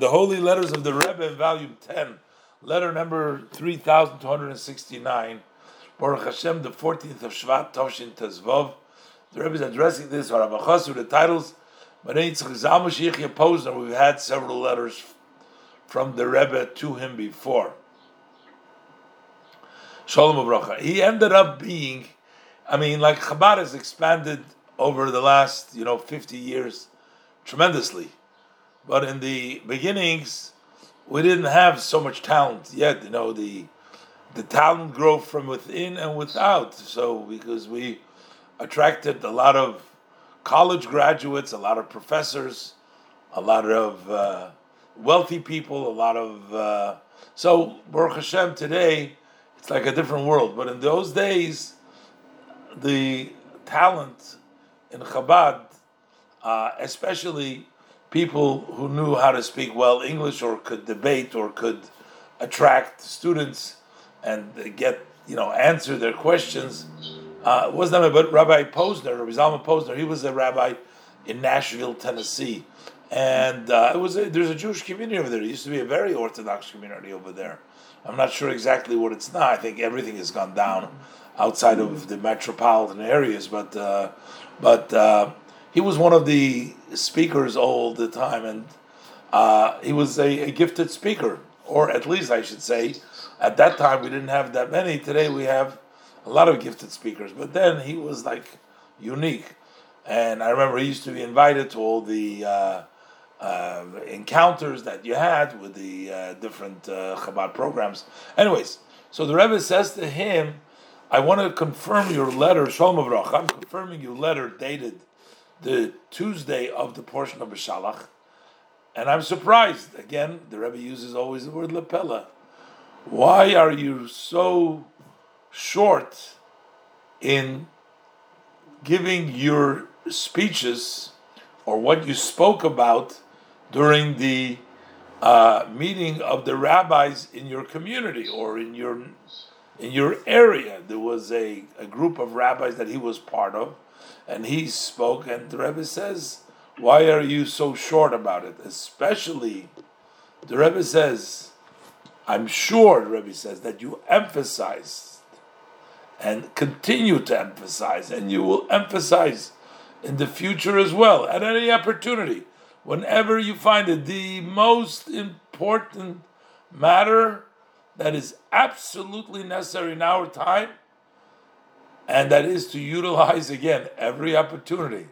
the Holy Letters of the Rebbe, volume 10, letter number 3269, Baruch Hashem, the 14th of Shvat, Toshin Tezvov, the Rebbe is addressing this, Harabachas, with the titles, and We've had several letters from the Rebbe to him before. Shalom Avracha. He ended up being, I mean, like Chabad has expanded over the last, you know, 50 years tremendously. But in the beginnings, we didn't have so much talent yet. You know, the the talent grew from within and without. So because we attracted a lot of college graduates, a lot of professors, a lot of uh, wealthy people, a lot of uh, so Baruch Hashem today it's like a different world. But in those days, the talent in Chabad, uh, especially people who knew how to speak well English or could debate or could attract students and get you know answer their questions. Uh, was not but Rabbi Posner, Rabbi Zalman Posner. He was a rabbi in Nashville, Tennessee, and uh, it was a, there's a Jewish community over there. It used to be a very Orthodox community over there. I'm not sure exactly what it's now. I think everything has gone down outside of the metropolitan areas, but uh, but uh, he was one of the speakers all the time, and uh, he was a, a, gifted speaker, or at least I should say, at that time we didn't have that many. Today we have a lot of gifted speakers, but then he was like unique, and I remember he used to be invited to all the. Uh, uh, encounters that you had with the uh, different uh, Chabad programs. Anyways, so the Rebbe says to him, I want to confirm your letter, Shalom Avrach. I'm confirming your letter dated the Tuesday of the portion of Beshalach. And I'm surprised. Again, the Rebbe uses always the word lepella. Why are you so short in giving your speeches or what you spoke about during the uh, meeting of the rabbis in your community or in your in your area. There was a, a group of rabbis that he was part of, and he spoke, and the Rebbe says, Why are you so short about it? Especially, the Rebbe says, I'm sure, the Rebbe says, that you emphasized and continue to emphasize, and you will emphasize in the future as well, at any opportunity. Whenever you find it, the most important matter that is absolutely necessary in our time and that is to utilize again every opportunity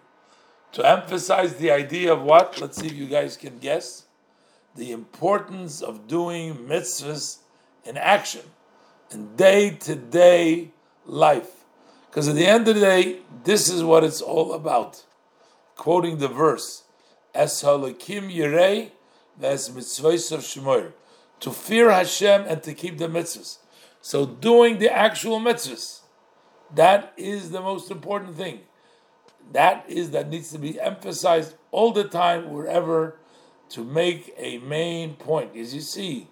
to emphasize the idea of what? Let's see if you guys can guess. The importance of doing mitzvahs in action, in day to day life. Because at the end of the day, this is what it's all about. Quoting the verse, Es haElokim yirei ves mitzvahs of shemoir. To fear Hashem and to keep the mitzvahs. So doing the actual mitzvahs that is the most important thing. That is that needs to be emphasized all the time, wherever, to make a main point. As you see,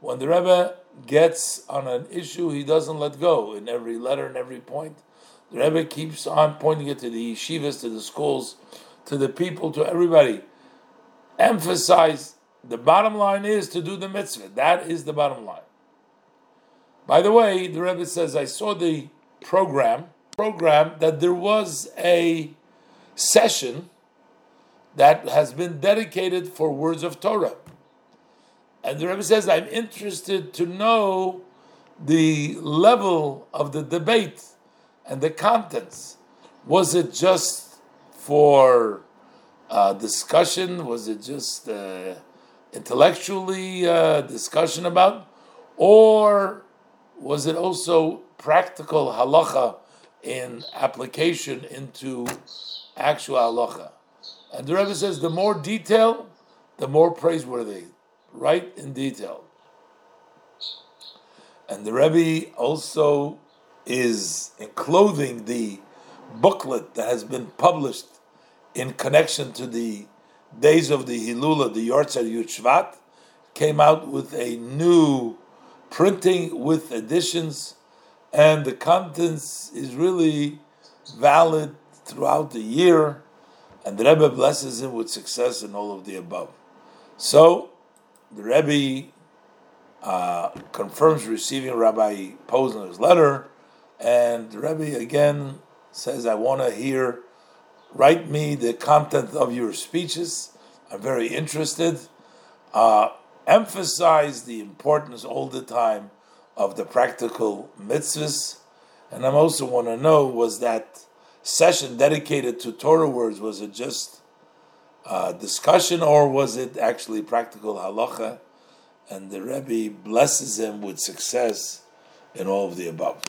when the Rebbe gets on an issue, he doesn't let go in every letter and every point. The Rebbe keeps on pointing it to the yeshivas, to the schools, to the people, to everybody. Emphasize the bottom line is to do the mitzvah. That is the bottom line. By the way, the Rebbe says, I saw the program program that there was a session that has been dedicated for words of Torah. And the Rebbe says, I'm interested to know the level of the debate and the contents. Was it just for uh, discussion? Was it just uh, intellectually uh, discussion about? Or was it also practical halacha in application into actual halacha. And the Rebbe says the more detail, the more praiseworthy, right in detail. And the Rebbe also is enclothing the booklet that has been published in connection to the days of the Hilula, the Yahrtzeit Yud Shvat, came out with a new printing with additions and the contents is really valid throughout the year, and the Rebbe blesses him with success in all of the above. So the Rebbe uh, confirms receiving Rabbi Posner's letter, and the Rebbe again says, "I want to hear. Write me the content of your speeches. I'm very interested. Uh, emphasize the importance all the time of the practical mitzvahs, and I also want to know was that session dedicated to Torah words was it just uh, discussion or was it actually practical halacha?" And the Rebbe blesses him with success in all of the above.